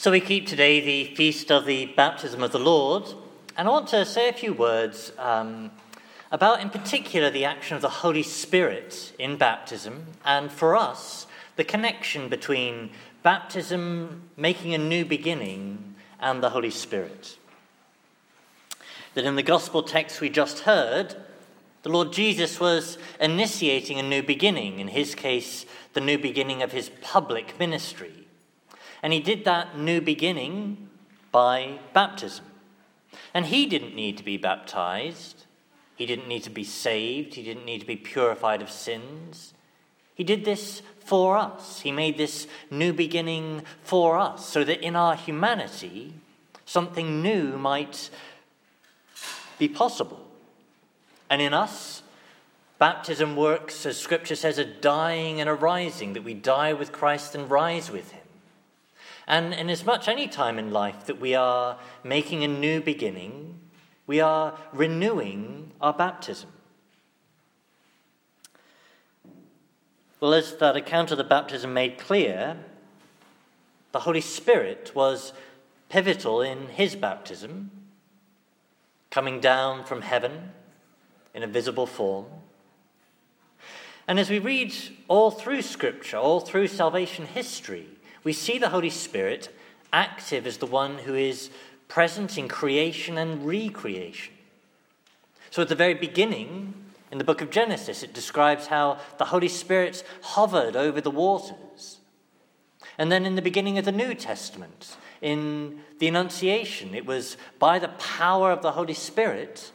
So we keep today the feast of the baptism of the Lord, and I want to say a few words um, about, in particular, the action of the Holy Spirit in baptism, and for us, the connection between baptism, making a new beginning, and the Holy Spirit. That in the gospel text we just heard, the Lord Jesus was initiating a new beginning, in his case, the new beginning of his public ministry. And he did that new beginning by baptism. And he didn't need to be baptized. He didn't need to be saved. He didn't need to be purified of sins. He did this for us. He made this new beginning for us so that in our humanity, something new might be possible. And in us, baptism works, as Scripture says, a dying and a rising, that we die with Christ and rise with Him. And in as much any time in life that we are making a new beginning, we are renewing our baptism. Well, as that account of the baptism made clear, the Holy Spirit was pivotal in his baptism, coming down from heaven in a visible form. And as we read all through Scripture, all through salvation history, we see the Holy Spirit active as the one who is present in creation and recreation. So at the very beginning, in the book of Genesis, it describes how the Holy Spirit hovered over the waters. And then in the beginning of the New Testament, in the Annunciation, it was by the power of the Holy Spirit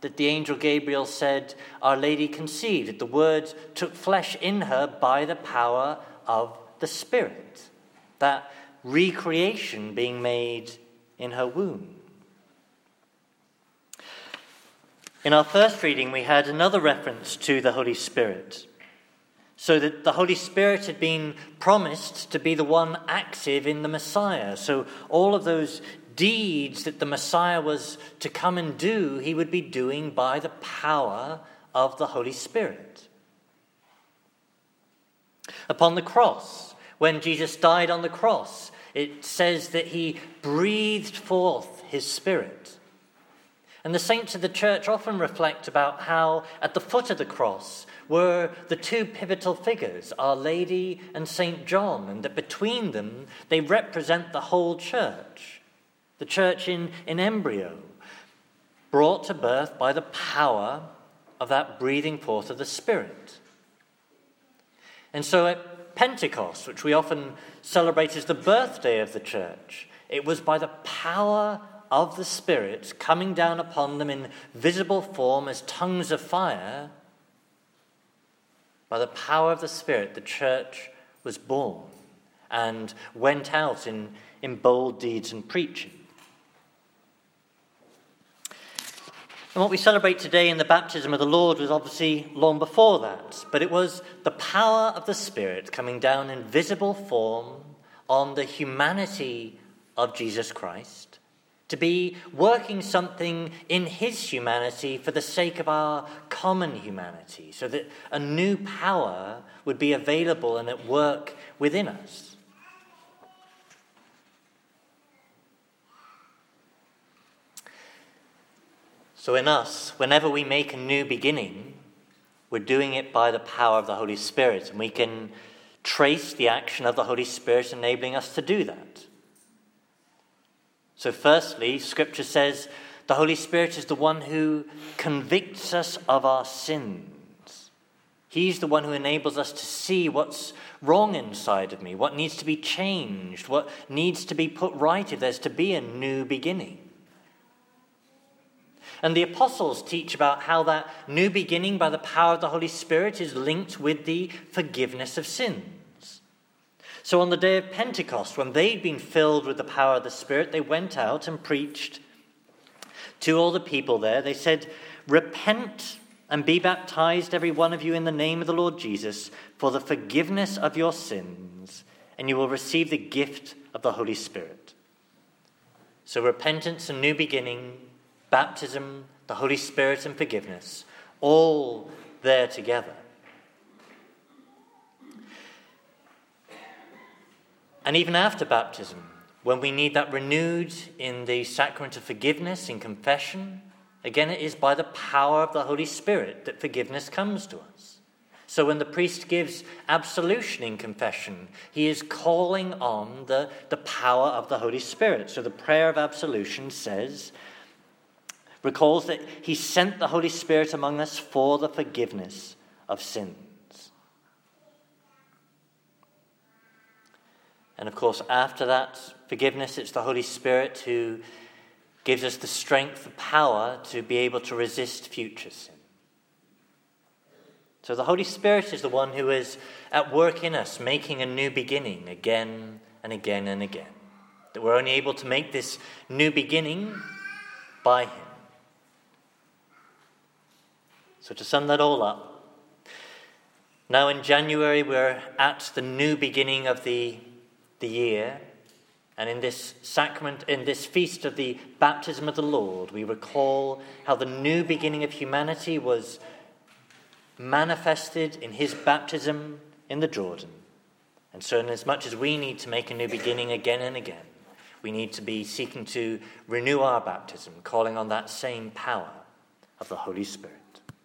that the angel Gabriel said, Our Lady conceived, the Word took flesh in her by the power of the Spirit that recreation being made in her womb. In our first reading, we had another reference to the Holy Spirit. So that the Holy Spirit had been promised to be the one active in the Messiah. So all of those deeds that the Messiah was to come and do, he would be doing by the power of the Holy Spirit. Upon the cross, when Jesus died on the cross, it says that he breathed forth his spirit. And the saints of the church often reflect about how at the foot of the cross were the two pivotal figures, Our Lady and St. John, and that between them they represent the whole church, the church in, in embryo, brought to birth by the power of that breathing forth of the Spirit. And so at Pentecost, which we often celebrate as the birthday of the church, it was by the power of the Spirit coming down upon them in visible form as tongues of fire. By the power of the Spirit, the church was born and went out in, in bold deeds and preaching. And what we celebrate today in the baptism of the Lord was obviously long before that, but it was the power of the Spirit coming down in visible form on the humanity of Jesus Christ, to be working something in his humanity for the sake of our common humanity, so that a new power would be available and at work within us. So, in us, whenever we make a new beginning, we're doing it by the power of the Holy Spirit, and we can trace the action of the Holy Spirit enabling us to do that. So, firstly, Scripture says the Holy Spirit is the one who convicts us of our sins. He's the one who enables us to see what's wrong inside of me, what needs to be changed, what needs to be put right if there's to be a new beginning. And the apostles teach about how that new beginning by the power of the Holy Spirit is linked with the forgiveness of sins. So on the day of Pentecost, when they'd been filled with the power of the Spirit, they went out and preached to all the people there. They said, Repent and be baptized, every one of you, in the name of the Lord Jesus, for the forgiveness of your sins, and you will receive the gift of the Holy Spirit. So, repentance and new beginning baptism, the Holy Spirit, and forgiveness, all there together. And even after baptism, when we need that renewed in the sacrament of forgiveness, in confession, again, it is by the power of the Holy Spirit that forgiveness comes to us. So when the priest gives absolution in confession, he is calling on the, the power of the Holy Spirit. So the prayer of absolution says, recalls that he sent the Holy Spirit among us for the forgiveness of sins. And of course, after that forgiveness, it's the Holy Spirit who gives us the strength, the power to be able to resist future sin. So the Holy Spirit is the one who is at work in us, making a new beginning again and again and again. That we're only able to make this new beginning by Him. So to sum that all up, now in January we're at the new beginning of the the year. And in this sacrament, in this feast of the baptism of the Lord, we recall how the new beginning of humanity was manifested in his baptism in the Jordan. And so, in as much as we need to make a new beginning again and again, we need to be seeking to renew our baptism, calling on that same power of the Holy Spirit.